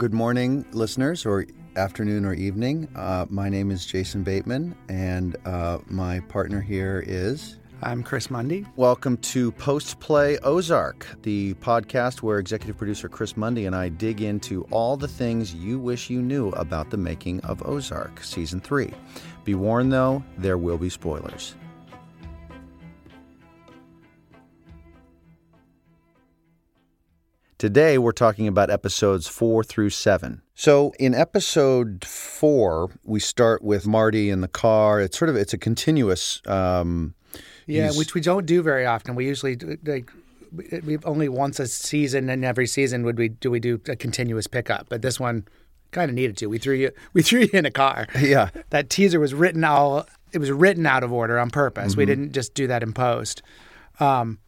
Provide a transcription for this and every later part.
Good morning, listeners, or afternoon or evening. Uh, my name is Jason Bateman, and uh, my partner here is. I'm Chris Mundy. Welcome to Post Play Ozark, the podcast where executive producer Chris Mundy and I dig into all the things you wish you knew about the making of Ozark, Season 3. Be warned, though, there will be spoilers. Today, we're talking about episodes four through seven. So, in episode four, we start with Marty in the car. It's sort of it's a continuous. Um, Yeah, he's- which we don't do very often. We usually like we've only once a season, and every season would we do we do a continuous pickup. But this one kind of needed to. We threw you we threw you in a car. yeah, That teaser was written all it was written out of order on purpose. Mm-hmm. We didn't just do that in post. Um,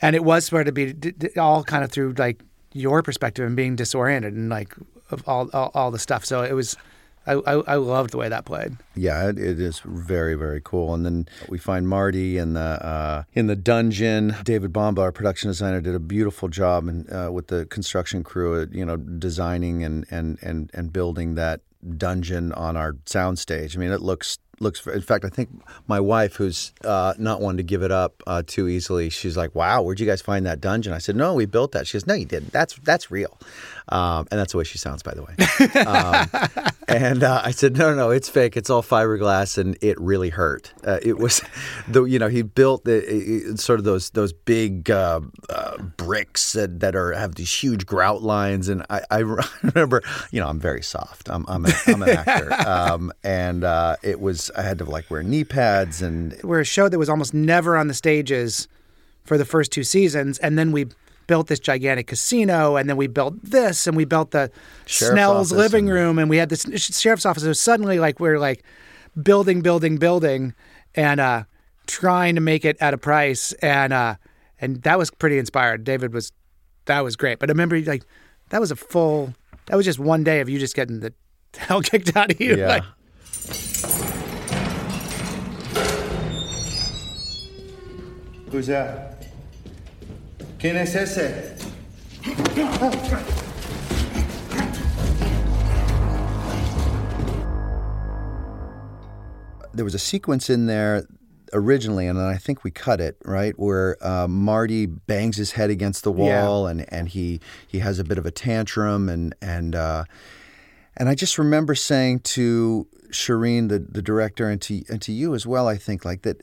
and it was supposed to be all kind of through like your perspective and being disoriented and like of all all, all the stuff. So it was. I, I, I loved the way that played. Yeah, it, it is very very cool. And then we find Marty in the uh, in the dungeon. David Bomba, our production designer, did a beautiful job and uh, with the construction crew, at, you know, designing and and and and building that dungeon on our soundstage. I mean, it looks looks. In fact, I think my wife, who's uh, not one to give it up uh, too easily, she's like, "Wow, where'd you guys find that dungeon?" I said, "No, we built that." She goes, "No, you didn't. That's that's real," um, and that's the way she sounds, by the way. Um, and uh, I said, "No, no, no, it's fake. It's all fiberglass, and it really hurt. Uh, it was, the you know, he built the it- sort of those those big uh, uh, bricks that, that are have these huge grout lines, and I, I remember, you know, I'm very soft. I'm I'm, a, I'm an actor, um, and uh, it was I had to like wear knee pads and we're a show that was almost never on the stages for the first two seasons, and then we built this gigantic casino, and then we built this, and we built the Sheriff's Snell's living room, and we had this sheriff's office. It was suddenly like we're like building, building, building, and uh, trying to make it at a price, and uh, and that was pretty inspired. David was that was great, but I remember like that was a full. That was just one day of you just getting the hell kicked out of you. yeah. Like, Who's that? ¿Quién es ese? there was a sequence in there originally, and I think we cut it right where uh, Marty bangs his head against the Yeah. wall, and, and he he has a bit of a tantrum, and and uh, and I just remember saying to Cherien, the, the director, and to and to you as well, I think like that.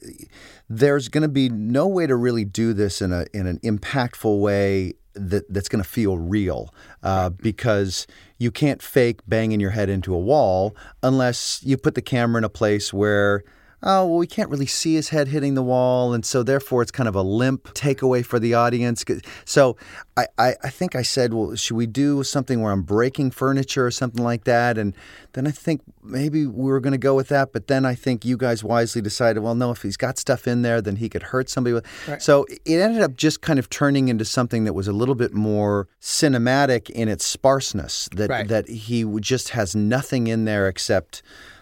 There's going to be no way to really do this in a in an impactful way that that's going to feel real, uh, because you can't fake banging your head into a wall unless you put the camera in a place where oh, well, we can't really see his head hitting the wall. And so, therefore, it's kind of a limp takeaway for the audience. So, I, I, I think I said, well, should we do something where I'm breaking furniture or something like that? And then I think maybe we were going to go with that. But then I think you guys wisely decided, well, no, if he's got stuff in there, then he could hurt somebody. With. So, it ended up just kind of turning into something that was a little bit more cinematic in its sparseness, that, Right. that he just has nothing in there except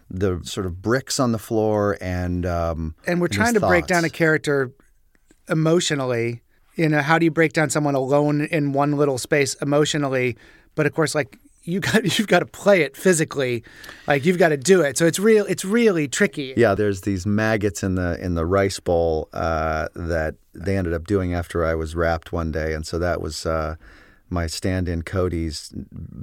the sort of bricks on the floor and um, and we're trying to break down a character emotionally you know how do you break down someone alone in one little space emotionally? But of course like you got you've got to play it physically. Like you've got to do it. So it's real it's really tricky. Yeah there's these maggots in the in the rice bowl uh, that they ended up doing after I was wrapped one day. And so that was uh, my stand-in Cody's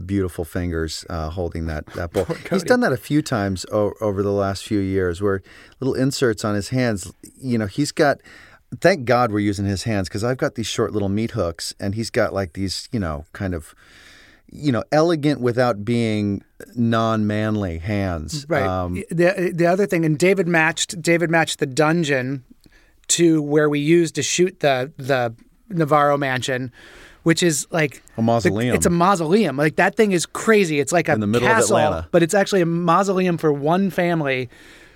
beautiful fingers uh, holding that that bowl. He's done that a few times o- over the last few years, where little inserts on his hands. You know, he's got. Thank God we're using his hands because I've got these short little meat hooks, and he's got like these, you know, kind of, you know, elegant without being non-manly hands. right Um, the the other thing and David matched David matched the dungeon to where we used to shoot the the Navarro mansion which is like A mausoleum. it's a mausoleum. Like that thing is crazy. It's like a In the middle of castle, Atlanta. but it's actually a mausoleum for one family,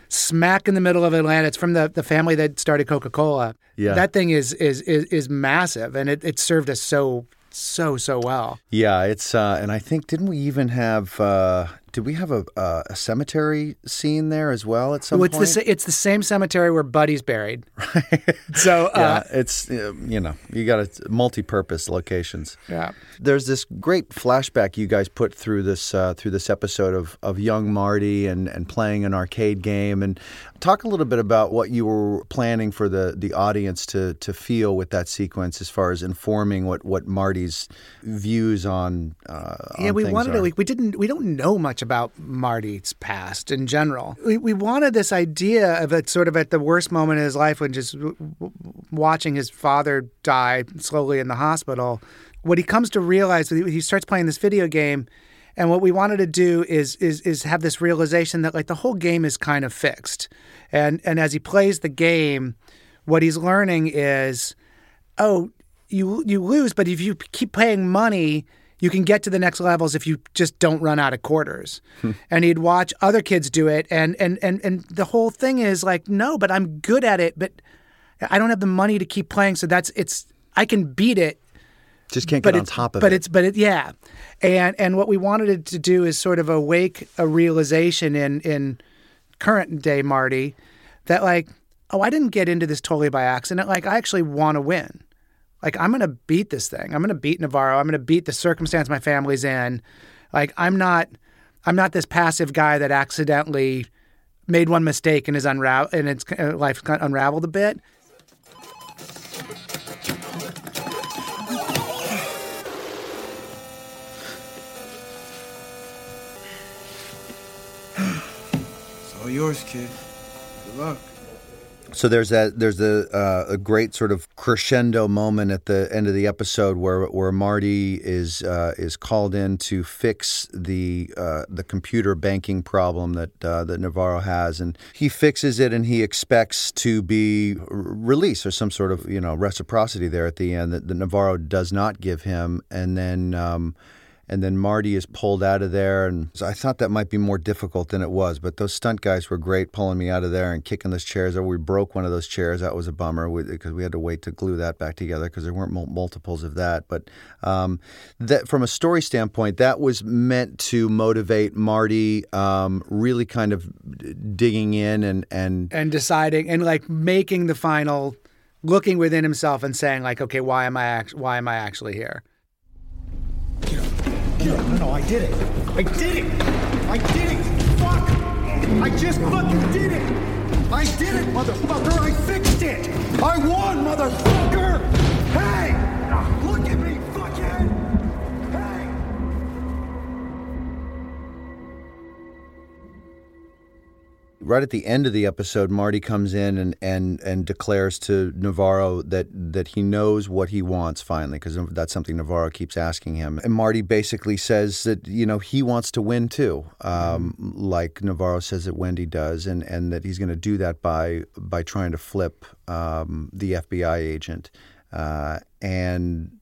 smack in the middle of Atlanta. It's from the, the family that started Coca Cola. Yeah. that thing is is is, is massive, and it, it served us so so so well. Yeah, it's uh, and I think didn't we even have uh, did we have a uh, a cemetery scene there as well at some Well, it's point? the it's the same cemetery where Buddy's buried. Right. so uh, yeah, it's uh, you know you got a multi-purpose locations. yeah. There's this great flashback you guys put through this uh, through this episode of, of young Marty and, and playing an arcade game and talk a little bit about what you were planning for the, the audience to to feel with that sequence as far as informing what, what Marty's views on uh, Yeah, on we wanted to. We, we didn't. We don't know much about Marty's past in general. We, we wanted this idea of it sort of at the worst moment in his life when just w- w- watching his father die slowly in the hospital. What he comes to realize, he starts playing this video game, and what we wanted to do is is is have this realization that like the whole game is kind of fixed, and and as he plays the game, what he's learning is, oh, you you lose, but if you keep paying money, you can get to the next levels if you just don't run out of quarters. Hmm. and he'd watch other kids do it, and and and and the whole thing is like, no, but I'm good at it, but I don't have the money to keep playing, so that's it's I can beat it, Just can't get on top of but it. But it's but it yeah, and and what we wanted it to do is sort of awake a realization in in current day Marty that like oh I didn't get into this totally by accident. Like I actually want to win. Like I'm gonna beat this thing. I'm gonna beat Navarro. I'm gonna beat the circumstance my family's in. Like I'm not I'm not this passive guy that accidentally made one mistake and is unravel and its uh, life unraveled a bit all yours, kid. Good luck. So there's that. There's a uh, a great sort of crescendo moment at the end of the episode where where Marty is uh, is called in to fix the uh, the computer banking problem that uh, that Navarro has, and he fixes it, and he expects to be released or some sort of you know reciprocity there at the end that, that Navarro does not give him, and then. Um, and then Marty is pulled out of there. And so I thought that might be more difficult than it was. But those stunt guys were great pulling me out of there and kicking those chairs over. We broke one of those chairs. That was a bummer because we had to wait to glue that back together because there weren't mul- multiples of that. But um, that from a story standpoint, that was meant to motivate Marty um, really kind of digging in and, and and deciding and like making the final looking within himself and saying like okay why am i act- why am i actually here No, no, I did it. I did it. I did it. Fuck. I just fucking did it. I did it, motherfucker. I fixed it. I won, motherfucker. Hey, look at me, right at the end of the episode, Marty comes in and, and, and declares to Navarro that, that he knows what he wants finally, because that's something Navarro keeps asking him. And Marty basically says that, you know, he wants to win too, um, like Navarro says that Wendy does, and, and that he's going to do that by, by trying to flip um, the FBI agent. Uh, and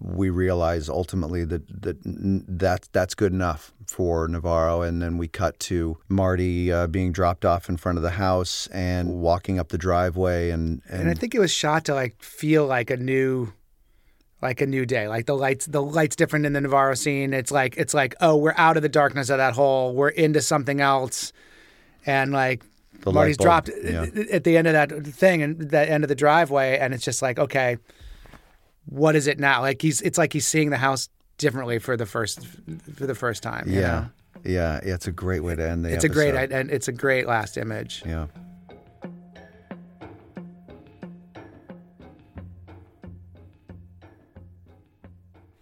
we realize ultimately that that that that's good enough for Navarro, and then we cut to Marty uh, being dropped off in front of the house and walking up the driveway, and and, and i think it was shot to like feel like a new like a new day. Like the lights the lights different in the navarro scene. It's like it's like oh we're out of the darkness of that hole. We're into something else. And like The marty's dropped yeah. at the end of that thing and the end of the driveway and it's just like okay what is it now? Like he's it's like he's seeing the house differently for the first for the first time you yeah, know? yeah, yeah, it's a great way to end the. it's a great and it's a great last image Yeah.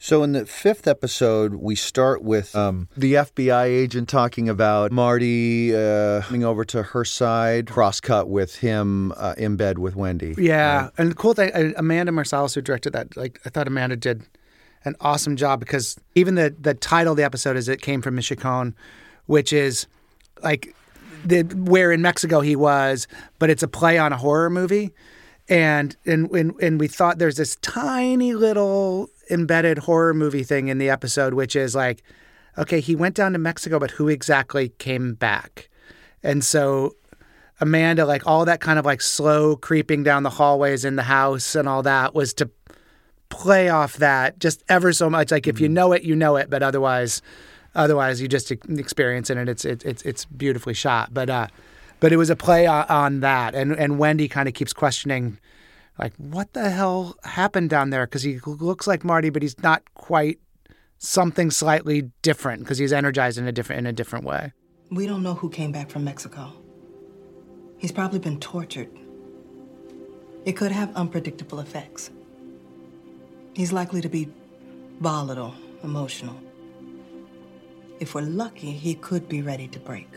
So in the fifth episode, we start with um, the FBI agent talking about Marty uh, coming over to her side, cross-cut with him uh, in bed with Wendy. Yeah, and the cool thing, Amanda Marsalis, who directed that, like I thought Amanda did an awesome job because even the the title of the episode is "It Came from Michoacan," which is like the where in Mexico he was, but it's a play on a horror movie, and and and, and we thought there's this tiny little embedded horror movie thing in the episode, which is like, okay, he went down to Mexico, but who exactly came back? And so Amanda, like all that kind of like slow creeping down the hallways in the house and all that was to play off that just ever so much. Like if you know it, you know it, but otherwise, Otherwise, you just experience it, and it's it's it's, it's beautifully shot. But uh, but it was a play on, on that, and and Wendy kind of keeps questioning, like, what the hell happened down there? Because he looks like Marty, but he's not quite something slightly different because he's energized in a different in a different way. We don't know who came back from Mexico. He's probably been tortured. It could have unpredictable effects. He's likely to be volatile, emotional. If we're lucky, he could be ready to break.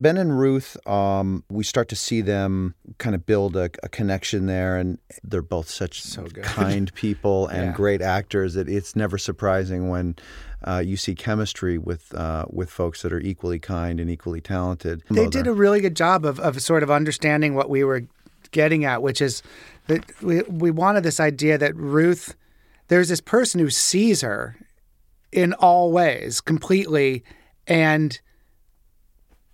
Ben and Ruth, um, we start to see them kind of build a, a connection there, and they're both such So kind people and Yeah. great actors that it's never surprising when uh, you see chemistry with uh, with folks that are equally kind and equally talented. They did a really good job of, of sort of understanding what we were getting at, which is that we, we wanted this idea that Ruth, there's this person who sees her in all ways completely and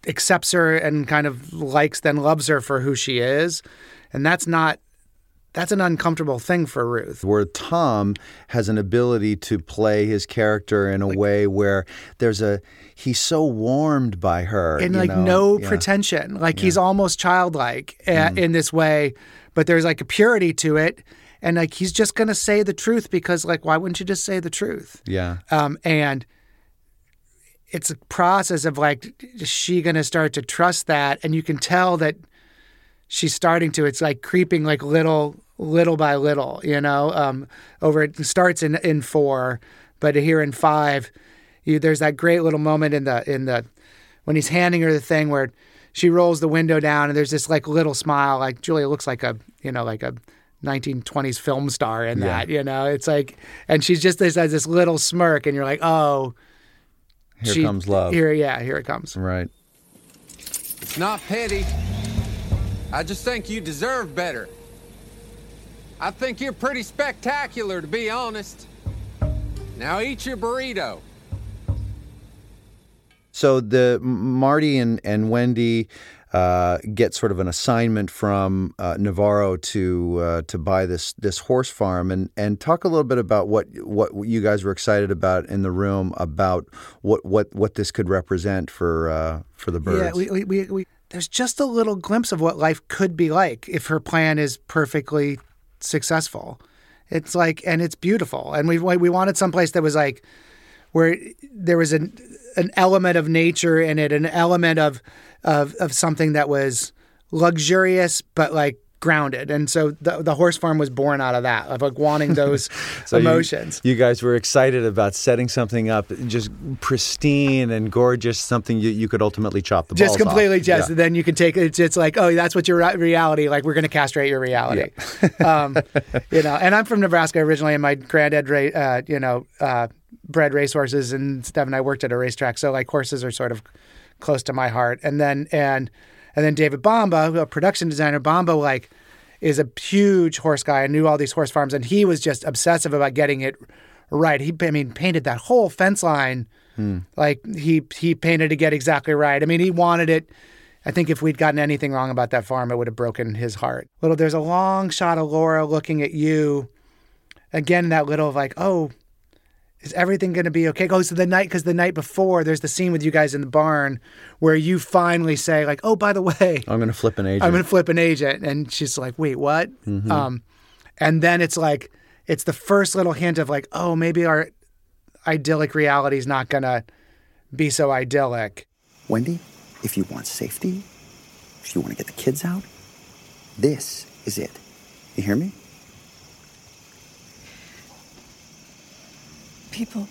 accepts her and kind of likes, then loves her for who she is. And that's not, that's an uncomfortable thing for Ruth. where Tom has an ability to play his character in a way where there's a he's so warmed by her and like know? no Yeah. pretension. Like he's almost childlike uh, in this way, but there's like a purity to it. And like he's just gonna say the truth because like why wouldn't you just say the truth? Yeah. Um, and it's a process of like is she gonna start to trust that, and you can tell that she's starting to. It's like creeping like little little by little, you know. Um, over it starts in in four, but here in five, you, there's that great little moment in the in the when he's handing her the thing where she rolls the window down and there's this like little smile like Julia looks like a you know like a 1920s film star in that you know it's like and she's just this has this little smirk and you're like oh Here she- comes love. here yeah here it comes Right. It's not petty. I just think you deserve better. I think you're pretty spectacular, to be honest. Now eat your burrito. So the Marty and, and Wendy uh, get sort of an assignment from uh, Navarro to uh, to buy this this horse farm and, and talk a little bit about what what you guys were excited about in the room about what what, what this could represent for uh, for the Byrdes. Yeah, we, we, we, we, there's just a little glimpse of what life could be like if her plan is perfectly successful. It's like, and it's beautiful. And we we wanted someplace that was like where there was an an element of nature in it, an element of of of something that was luxurious but like grounded. And so the the horse farm was born out of that, of like wanting those So emotions. You, guys were excited about setting something up just pristine and gorgeous, something you, you could ultimately chop the just balls off. Just completely just Yeah. then you can take it's, it's like oh that's what your reality like we're going to castrate your reality um, you know and i'm from nebraska originally and my granddad ra- uh, you know uh, bred racehorses and Steph and i worked at a racetrack so like horses are sort of close to my heart and then and and then david bomba a production designer bomba like is a huge horse guy and knew all these horse farms and he was just obsessive about getting it right he i mean painted that whole fence line hmm. like he he painted to get exactly right. I mean, he wanted it. I think if we'd gotten anything wrong about that farm, it would have broken his heart. Little, there's a long shot of Laura looking at you. Again, that little like, oh, is everything going to be okay? Goes to the night because the night before, there's the scene with you guys in the barn where you finally say like, oh, by the way, I'm going to flip an agent. I'm going to flip an agent. And she's like, wait, what? Um, and then it's like, it's the first little hint of like, oh, maybe our idyllic reality is not going to be so idyllic. Wendy, if you want safety, if you want to get the kids out, this is it. You hear me? People,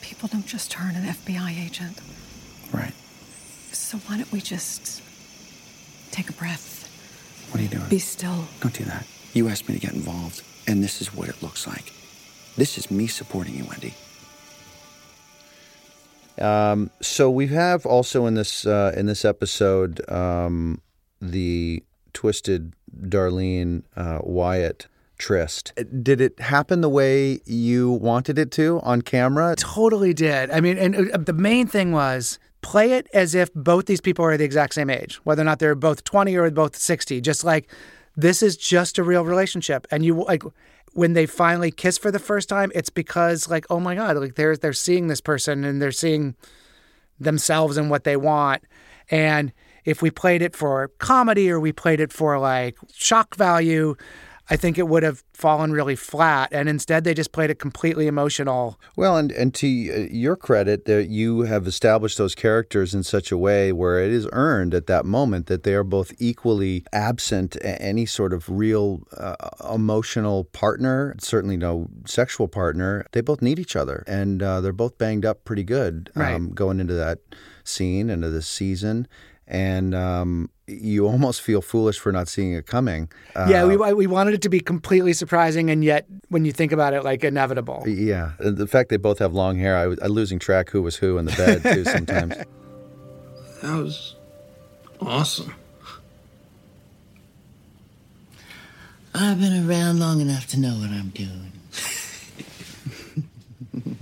people don't just turn an FBI agent. Right. So why don't we just take a breath? What are you doing? Be still. Don't do that. You asked me to get involved, and this is what it looks like. This is me supporting you, Wendy. So we have also in this uh, in this episode um, the twisted Darlene uh, Wyatt tryst. Did it happen the way you wanted it to on camera? Totally did. I mean, and uh, the main thing was play it as if both these people are the exact same age, whether or not they're both 20 or both 60. Just like this is just a real relationship. And you like, when they finally kiss for the first time, it's because like, oh my god, like they're they're seeing this person and they're seeing themselves and what they want. And if we played it for comedy or we played it for like shock value, I think it would have fallen really flat. And instead, they just played it completely emotional. Well, and, and to uh, your credit, that you have established those characters in such a way where it is earned at that moment that they are both equally absent any sort of real uh, emotional partner, certainly no sexual partner. They both need each other, and uh, they're both banged up pretty good um, Right. going into that scene, into this season. And um, you almost feel foolish for not seeing it coming. Uh, yeah, we we wanted it to be completely surprising, and yet when you think about it, like inevitable. Yeah, and the fact they both have long hair, I was I'm losing track who was who in the bed too sometimes. That was awesome. I've been around long enough to know what I'm doing.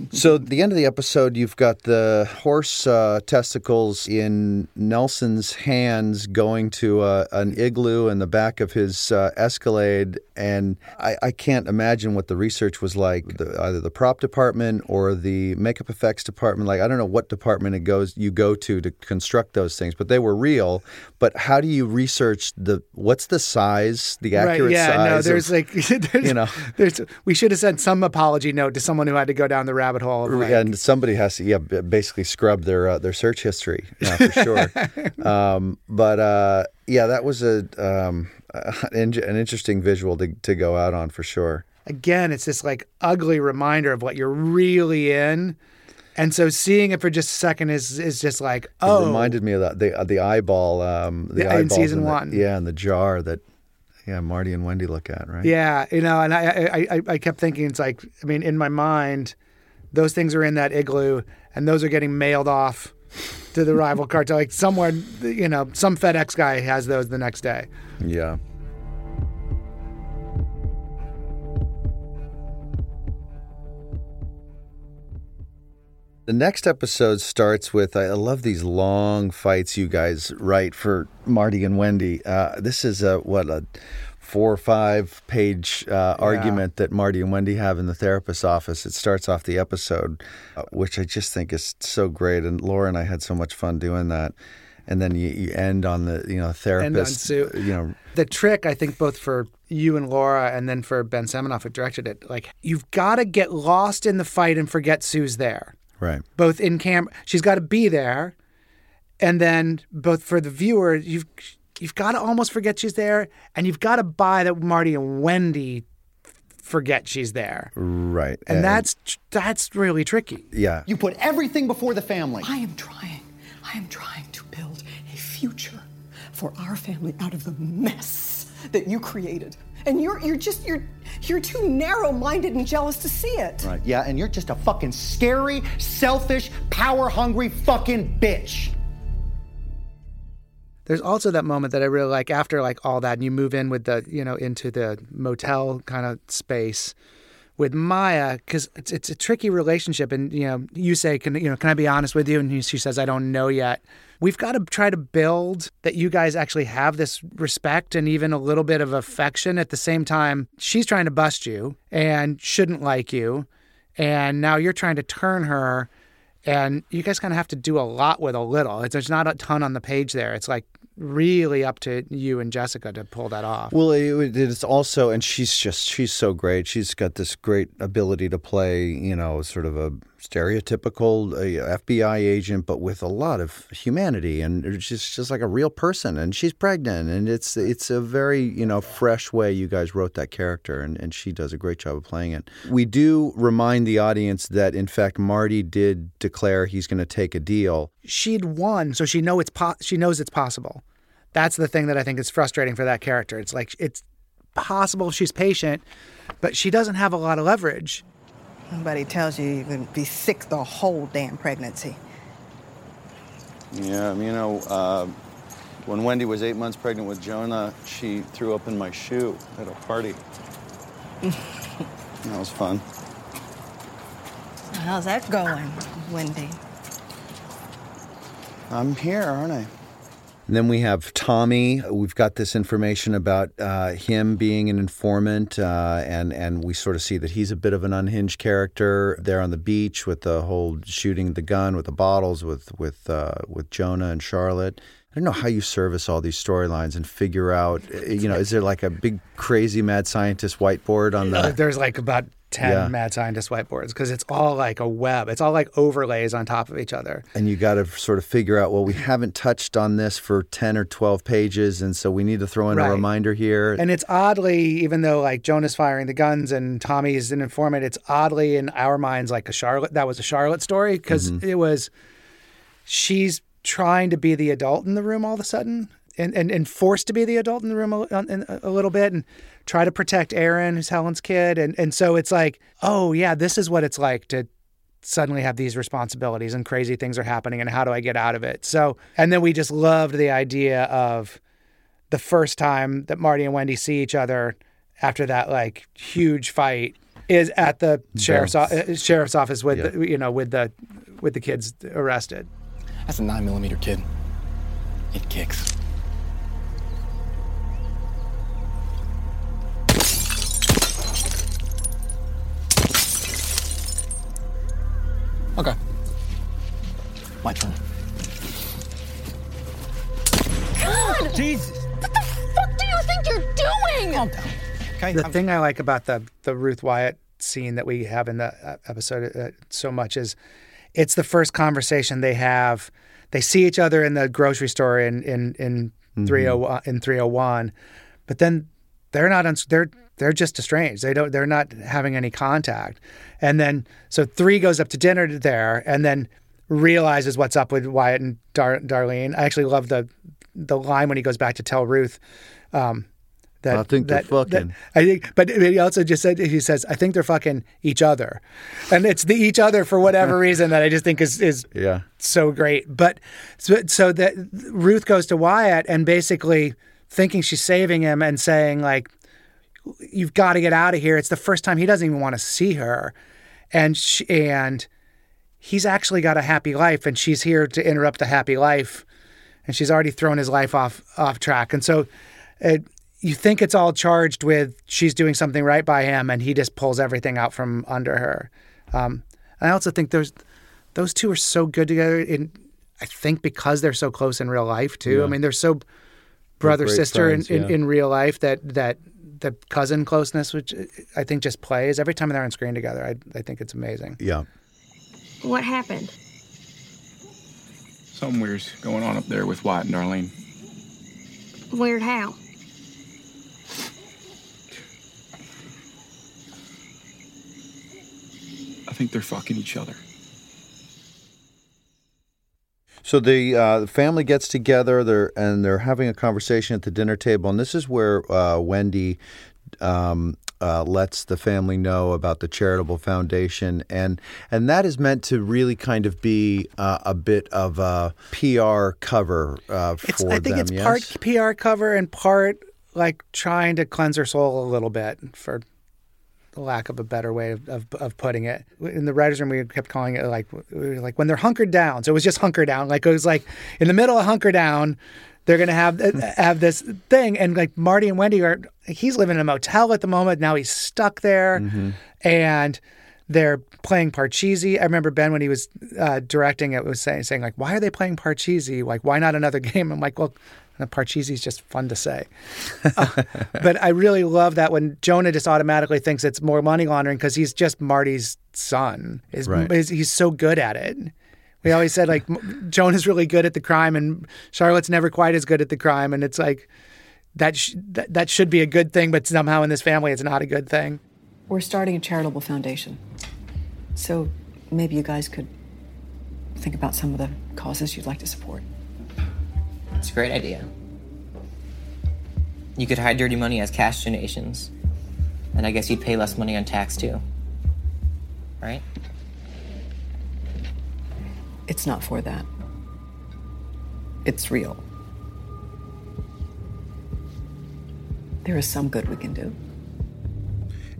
so at the end of the episode, you've got the horse uh, testicles in Nelson's hands going to uh, an igloo in the back of his uh, Escalade, and I, I can't imagine what the research was like. The, either the prop department or the makeup effects department. Like I don't know what department it goes you go to to construct those things, but they were real. But how do you research the what's the size, the accurate right, yeah, size? no, of- there's like, there's, you know. there's we should have sent some apology note to someone who had to go down the rabbit hole. Of like, and somebody has to, yeah, basically scrub their uh, their search history yeah, for sure. um, but uh, yeah, that was a um, an, interesting visual to to go out on for sure. again, it's this like ugly reminder of what you're really in. And so seeing it for just a second is is just like, It oh, reminded me of that the uh, the eyeball, um, the The- in season the- one. yeah, and the jar that yeah Marty and Wendy look at, right? yeah, you know. And I, I I I kept thinking it's like, I mean, in my mind, those things are in that igloo, and those are getting mailed off to the rival cartel. Like somewhere, you know, some FedEx guy has those the next day. Yeah. The next episode starts with I love these long fights you guys write for Marty and Wendy. Uh, this is a what a four or five page uh, argument that Marty and Wendy have in the therapist's office. It starts off the episode, uh, which I just think is so great. And Laura and I had so much fun doing that. And then you, you end on the you know therapist, Sue. you know the trick I think both for you and Laura and then for Ben Semanoff who directed it, like you've got to get lost in the fight and forget Sue's there. right. Both in camp, she's got to be there, and then both for the viewer, you've you've got to almost forget she's there, and you've got to buy that Marty and Wendy forget she's there, Right. and that's that's really tricky. yeah. You put everything before the family. I am trying. I am trying to build a future for our family out of the mess that you created. And you're you're just you're you're too narrow-minded and jealous to see it. Right, yeah, and you're just a fucking scary, selfish, power hungry fucking bitch. There's also that moment that I really like after like all that, and you move in with the you know into the motel kind of space with Maya because it's it's a tricky relationship, and you know you say can you know can I be honest with you, and she says I don't know yet. We've got to try to build that you guys actually have this respect and even a little bit of affection. At the same time, she's trying to bust you and shouldn't like you, and now you're trying to turn her and you guys kind of have to do a lot with a little. There's not a ton on the page there. It's like really up to you and Jessica to pull that off. Well, it, it's also, and she's just, she's so great. She's got this great ability to play, you know, sort of a stereotypical uh, FBI agent, but with a lot of humanity, and she's just like a real person. And she's pregnant, and it's it's a very you know fresh way you guys wrote that character, and, and she does a great job of playing it. We do remind the audience that in fact Marty did declare he's going to take a deal. She'd won, so she know it's po- she knows it's possible. That's the thing that I think is frustrating for that character. It's like it's possible she's patient, but she doesn't have a lot of leverage. Nobody tells you you're going to be sick the whole damn pregnancy. Yeah, you know, uh, when Wendy was eight months pregnant with Jonah, she threw up in my shoe at a party. that was fun. How's that going, Wendy? I'm here, aren't I? And then we have Tommy. We've got this information about uh, him being an informant, uh, and and we sort of see that he's a bit of an unhinged character there on the beach with the whole shooting the gun with the bottles with with uh, with Jonah and Charlotte. I don't know how you service all these storylines and figure out. You know, is there like a big crazy mad scientist whiteboard on the? There's like about 10 Yeah. mad scientist whiteboards because it's all like a web. It's all like overlays on top of each other. and you got to sort of figure out. Well, we haven't touched on this for ten or twelve pages, and so we need to throw in Right. a reminder here. And it's oddly, even though like Jonah's firing the guns and Tommy's an informant, it's oddly in our minds like a Charlotte. That was a Charlotte story because Mhm. it was she's trying to be the adult in the room all of a sudden. And, and, and forced to be the adult in the room a, a, a little bit and try to protect Erin, who's Helen's kid. And, and so it's like, oh, yeah, this is what it's like to suddenly have these responsibilities and crazy things are happening. And how do I get out of it? So, and then we just loved the idea of the first time that Marty and Wendy see each other after that like huge fight is at the sheriff's o- uh, sheriff's office with the, you know with the with the kids arrested. That's a nine millimeter kid. It kicks. Okay. My turn. God! Jesus! What the fuck do you think you're doing? Calm down. Okay. The thing I like about the the Ruth Wyatt scene that we have in the uh, episode uh, so much is it's the first conversation they have. They see each other in the grocery store in in in Mm-hmm. 301 in 301, but then they're not on they're they're just estranged. They don't they're not having any contact. And then so 3 goes up to dinner there and then realizes what's up with Wyatt and Dar- Darlene. I actually love the the line when he goes back to tell Ruth um, that I think they're that- that- fucking. I think, but he also just said he says, "I think they're fucking each other," and it's the each other for whatever reason that I just think is is Yeah. so great. But so, so that Ruth goes to Wyatt and basically thinking she's saving him and saying like, "You've got to get out of here." It's the first time he doesn't even want to see her, and she, and he's actually got a happy life, and she's here to interrupt the happy life, and she's already thrown his life off off track, and so. It, you think it's all charged with she's doing something right by him, and he just pulls everything out from under her. Um, I also think there's those two are so good together. In I think because they're so close in real life too. Yeah. I mean, they're so brother great sister friends, in, in, yeah. in real life that that the cousin closeness, which I think just plays every time they're on screen together. I I think it's amazing. Yeah. What happened? Something weird's going on up there with Wyatt and Darlene. Weird how? I think they're fucking each other. So the uh, the family gets together, they're and they're having a conversation at the dinner table, and this is where uh, Wendy um, uh, lets the family know about the charitable foundation, and and that is meant to really kind of be uh, a bit of a PR cover uh, for It's, I think them. it's yes? part PR cover and part like trying to cleanse her soul a little bit, for the lack of a better way of, of, of putting it. In the writers' room, we kept calling it like like when they're hunkered down. So it was just hunker down. Like it was like in the middle of hunker down, they're gonna have have this thing, and like Marty and Wendy are. He's living in a motel at the moment. Now he's stuck there, and they're playing Parcheesi. I remember Ben when he was uh, directing it was saying saying like, why are they playing Parcheesi? Like, why not another game? I'm like, well, Parcheesi is just fun to say. Uh, but I really love that when Jonah just automatically thinks it's more money laundering because he's just Marty's son. Is Right. is- he's so good at it. We always said like M- Jonah's really good at the crime and Charlotte's never quite as good at the crime, and it's like that sh- that, that should be a good thing, but somehow in this family it's not a good thing. We're starting a charitable foundation. So maybe you guys could think about some of the causes you'd like to support. It's a great idea. You could hide dirty money as cash donations. And I guess you'd pay less money on tax too. Right? It's not for that. It's real. There is some good we can do.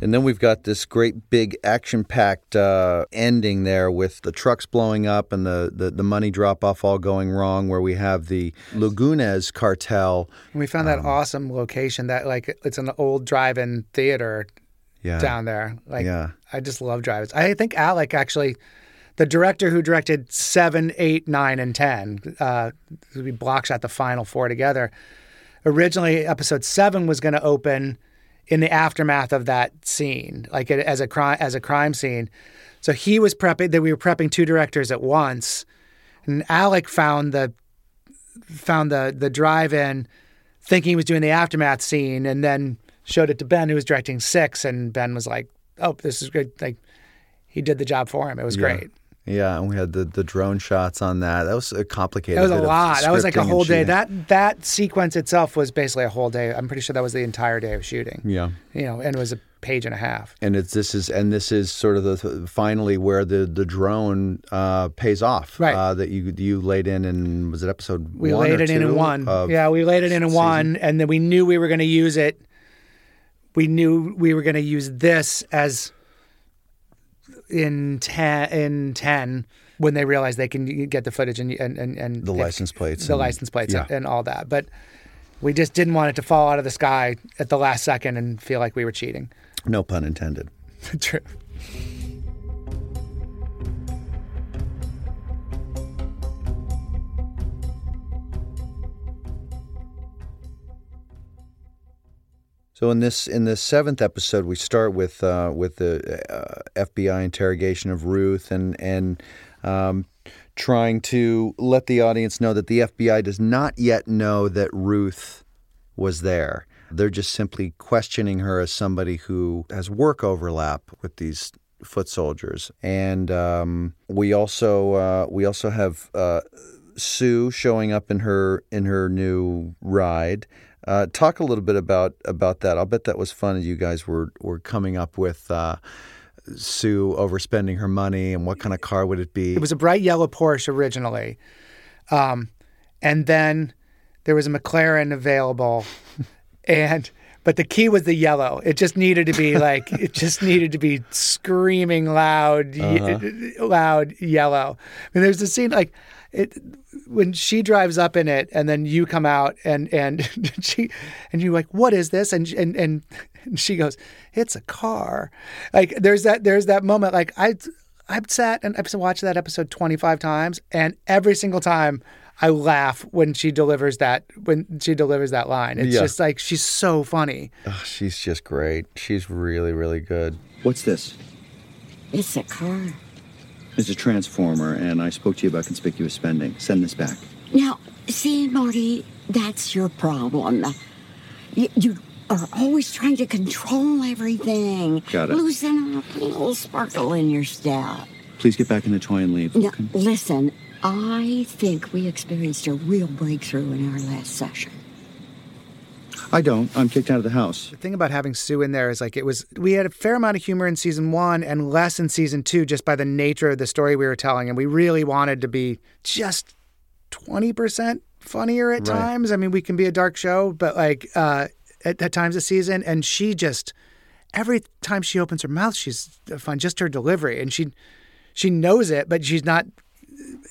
And then we've got this great big action packed uh, ending there with the trucks blowing up and the, the, the money drop off all going wrong, where we have the Lagunas cartel. And we found that awesome location that like it's an old drive-in theater Yeah. down there. Like Yeah. I just love drive-ins. I think Alik actually, the director who directed seven, eight, nine, and ten, uh, we block shot the final four together. Originally, episode seven was going to open in the aftermath of that scene, like as a crime as a crime scene. So he was prepping that we were prepping two directors at once, and Alik found the found the the drive-in, thinking he was doing the aftermath scene, and then showed it to Ben, who was directing six, and Ben was like, "Oh, this is good." Like he did the job for him. It was Yeah. great. Yeah, and we had the, the drone shots on that. That was a complicated. That was a lot. That was like a whole day. That that sequence itself was basically a whole day. I'm pretty sure that was the entire day of shooting. Yeah. You know, and it was a page and a half. and it's this is and this is sort of the finally where the the drone uh, pays off. Right. Uh, that you you laid in and was it episode We one laid it in in one. Yeah, we laid it in in one, and then we knew we were going to use it. We knew we were going to use this as in ten in ten when they realize they can get the footage and and and, and The license plates the and- license plates, yeah. and all that. But we just didn't want it to fall out of the sky at the last second and feel like we were cheating. No pun intended. True. So in this in this seventh episode, we start with uh, with the uh, FBI interrogation of Ruth and and um, trying to let the audience know that the FBI does not yet know that Ruth was there. They're just simply questioning her as somebody who has work overlap with these foot soldiers. And um, we also uh, we also have uh, Sue showing up in her in her new ride. Uh, talk a little bit about about that. I'll bet that was fun. You guys were were coming up with uh, Sue overspending her money and what kind of car would it be? It was a bright yellow Porsche originally, um, and then there was a McLaren available, and but the key was the yellow. It just needed to be like it just needed to be screaming loud, Uh-huh. loud yellow. I mean, there's a scene like it when she drives up in it, and then you come out and and she and you're like, what is this? And and and she goes, it's a car. Like there's that there's that moment. Like I I've sat and I've watched that episode 25 times, and every single time I laugh when she delivers that when she delivers that line. It's Yeah. just like she's so funny. Oh, she's just great. She's really really good. What's this? It's a car. It's a transformer, and I spoke to you about conspicuous spending. Send this back. Now, see, Marty, that's your problem. You, you are always trying to control everything. Got it. Loosen up a little sparkle in your step. Please get back in the toy and leave. Now, listen, I think we experienced a real breakthrough in our last session. I don't. I'm kicked out of the house. The thing about having Sue in there is like it was we had a fair amount of humor in season one and less in season two just by the nature of the story we were telling, and we really wanted to be just twenty percent funnier at Right. times. I mean, we can be a dark show, but like uh, at, at times a season, and she just every time she opens her mouth, she's fun. Just her delivery, and she she knows it, but she's not.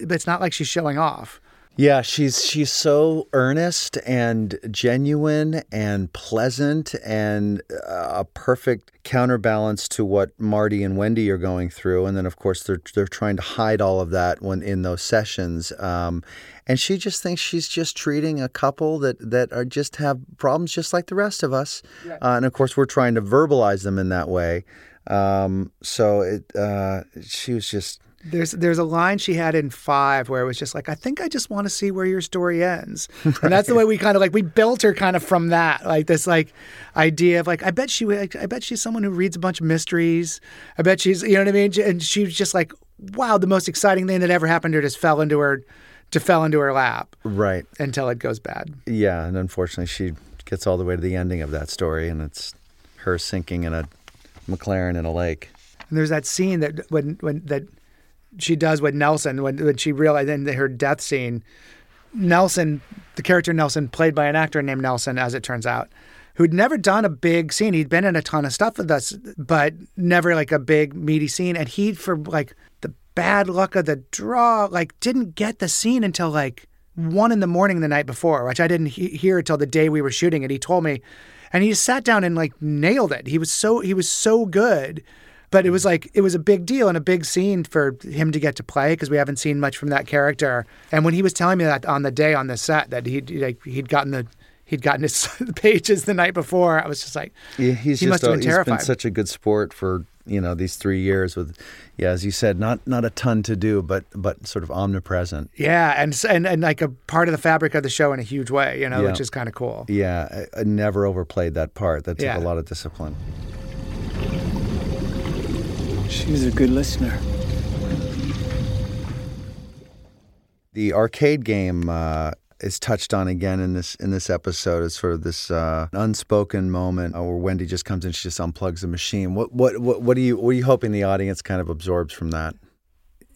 But it's not like she's showing off. Yeah, she's she's so earnest and genuine and pleasant and uh, a perfect counterbalance to what Marty and Wendy are going through. And then of course they're they're trying to hide all of that when in those sessions. Um, and she just thinks she's just treating a couple that that are just have problems just like the rest of us. Uh, and of course we're trying to verbalize them in that way. Um, so it uh, she was just There's there's a line she had in five where it was just like, I think I just want to see where your story ends. And that's the way we kind of like we built her kind of from that. Like this like idea of like, I bet she like, I bet she's someone who reads a bunch of mysteries. I bet she's you know what I mean? And she was just like, wow, the most exciting thing that ever happened to her just fell into her to fell into her lap right. until it goes bad. Yeah, and unfortunately, she gets all the way to the ending of that story, and it's her sinking in a McLaren in a lake. And there's that scene that when when that she does with Nelson when when she realized in her death scene, Nelson, the character Nelson, played by an actor named Nelson, as it turns out, who'd never done a big scene. He'd been in a ton of stuff with us, but never like a big meaty scene. And he, for like the bad luck of the draw, like didn't get the scene until like one in the morning the night before, which I didn't he- hear until the day we were shooting it. He told me, and he sat down and like nailed it. He was so he was so good. But it was like it was a big deal and a big scene for him to get to play because we haven't seen much from that character. And when he was telling me that on the day on the set that he'd like he'd gotten the he'd gotten his pages the night before, I was just like, Yeah, he's he just must have been he's terrified. been such a good sport for you know these three years with, yeah, as you said, not not a ton to do, but but sort of omnipresent. yeah, and and and like a part of the fabric of the show in a huge way, you know, Yeah. which is kind of cool. Yeah, I, I never overplayed that part. That took Yeah. a lot of discipline. She's a good listener. The arcade game uh, is touched on again in this in this episode. It's sort of this uh, unspoken moment uh, where Wendy just comes in, she just unplugs the machine. What what what what are you what are you hoping the audience kind of absorbs from that?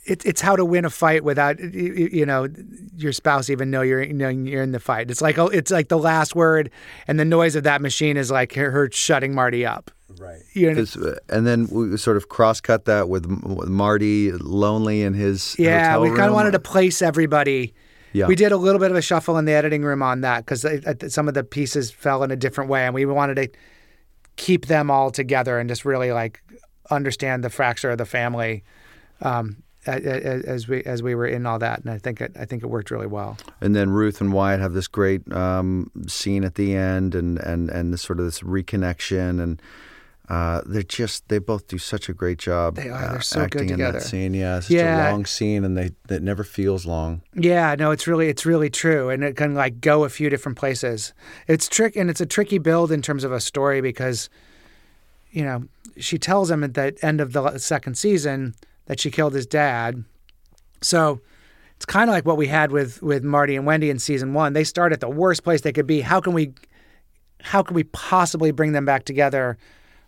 It, it's how to win a fight without y- y- you know your spouse even know you're knowing you're in the fight. It's like it's like the last word, and the noise of that machine is like her, her shutting Marty up. Right. You know, 'Cause, uh, and then we sort of cross cut that with, with Marty lonely in his Yeah, hotel we kind of wanted to place everybody. Yeah. We did a little bit of a shuffle in the editing room on that because some of the pieces fell in a different way, and we wanted to keep them all together and just really like understand the fracture of the family um, a- a- as we as we were in all that. And I think it, I think it worked really well. And then Ruth and Wyatt have this great um, scene at the end, and and and this sort of this reconnection, and uh, they're just they both do such a great job. They are. They're uh, so good acting in together. that scene. Yeah, it's Yeah. a long scene, and they that never feels long. Yeah, no, it's really it's really true, and it can like go a few different places. It's trick, and it's a tricky build in terms of a story because, you know, she tells him at the end of the second season that she killed his dad, so it's kind of like what we had with with Marty and Wendy in season one. They start at the worst place they could be. How can we, how can we possibly bring them back together?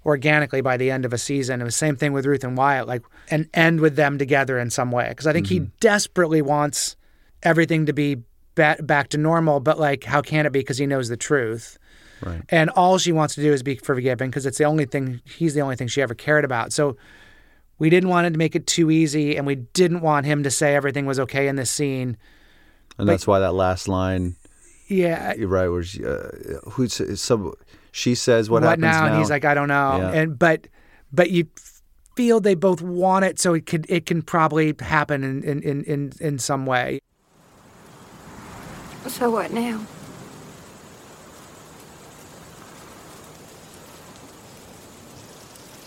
Organically by the end of a season. It was the same thing with Ruth and Wyatt, like and end with them together in some way. Because I think he desperately wants everything to be ba- back to normal, but like, how can it be? Because he knows the truth. Right. And all she wants to do is be forgiven because it's the only thing he's the only thing she ever cared about. So we didn't want to make it too easy, and we didn't want him to say everything was okay in this scene. And But- that's why that last line, Yeah, you're right? Where she, uh, who's some? She says, "What, happens now? now?" And he's like, I don't know. Yeah. And but but you feel they both want it, so it could it can probably happen in in in in, in some way. So what now?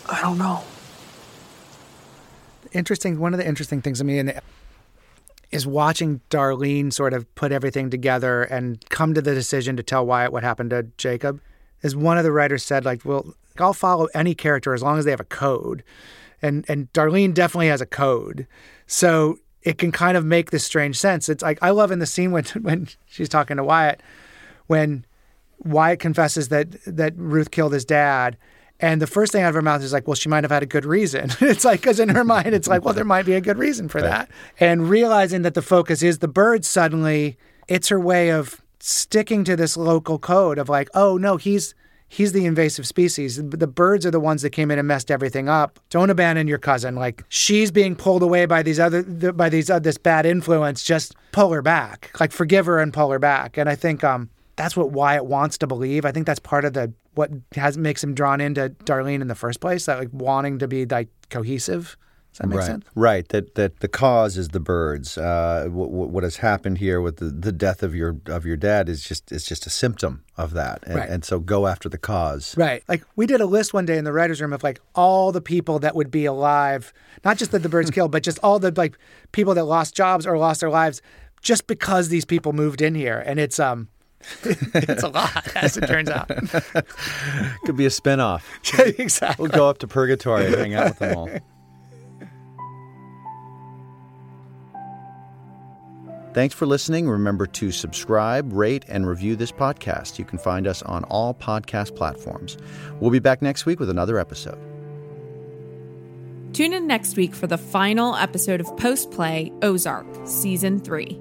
I don't know. Interesting. One of the interesting things to me and is watching Darlene sort of put everything together and come to the decision to tell Wyatt what happened to Jacob. Is one of the writers said like, well, I'll follow any character as long as they have a code, and and Darlene definitely has a code, so it can kind of make this strange sense. It's like I love in the scene when when she's talking to Wyatt, when Wyatt confesses that that Ruth killed his dad. And the first thing out of her mouth is like, well, she might have had a good reason. it's like, because in her mind, it's like, well, there might be a good reason for that. And realizing that the focus is the Byrde suddenly, it's her way of sticking to this local code of like, oh, no, he's. He's the invasive species. The Byrdes are the ones that came in and messed everything up. Don't abandon your cousin. Like she's being pulled away by these other by these uh, this bad influence. Just pull her back. Like forgive her and pull her back. And I think um, that's what Wyatt wants to believe. I think that's part of the what has makes him drawn into Darlene in the first place. That like wanting to be like cohesive. Does that make right. sense? Right. That that the cause is the Byrdes. Uh, what, what has happened here with the, the death of your of your dad is just is just a symptom of that, and, Right. and so go after the cause. Right. Like we did a list one day in the writers' room of like all the people that would be alive, not just that the Byrdes killed, but just all the like people that lost jobs or lost their lives just because these people moved in here. And it's um it's a lot, as it turns out. Could be a spinoff. exactly. We'll go up to purgatory and hang out with them all. Thanks for listening. Remember to subscribe, rate, and review this podcast. You can find us on all podcast platforms. We'll be back next week with another episode. Tune in next week for the final episode of Post Play Ozark, Season 3.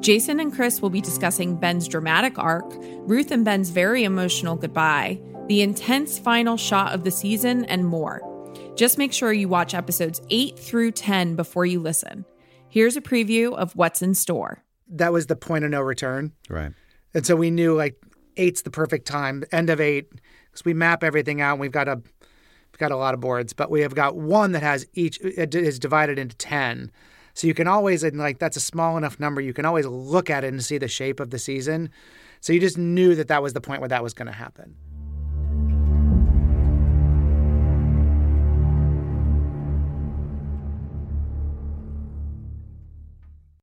Jason and Chris will be discussing Ben's dramatic arc, Ruth and Ben's very emotional goodbye, the intense final shot of the season, and more. Just make sure you watch episodes 8 through 10 before you listen. Here's a preview of what's in store. That was the point of no return. Right. And so we knew like eight's the perfect time, end of eight, because we map everything out. And we've got a we've got a lot of boards, but we have got one that has each uh, it is divided into ten. So you can always and like that's a small enough number. You can always look at it and see the shape of the season. So you just knew that that was the point where that was going to happen.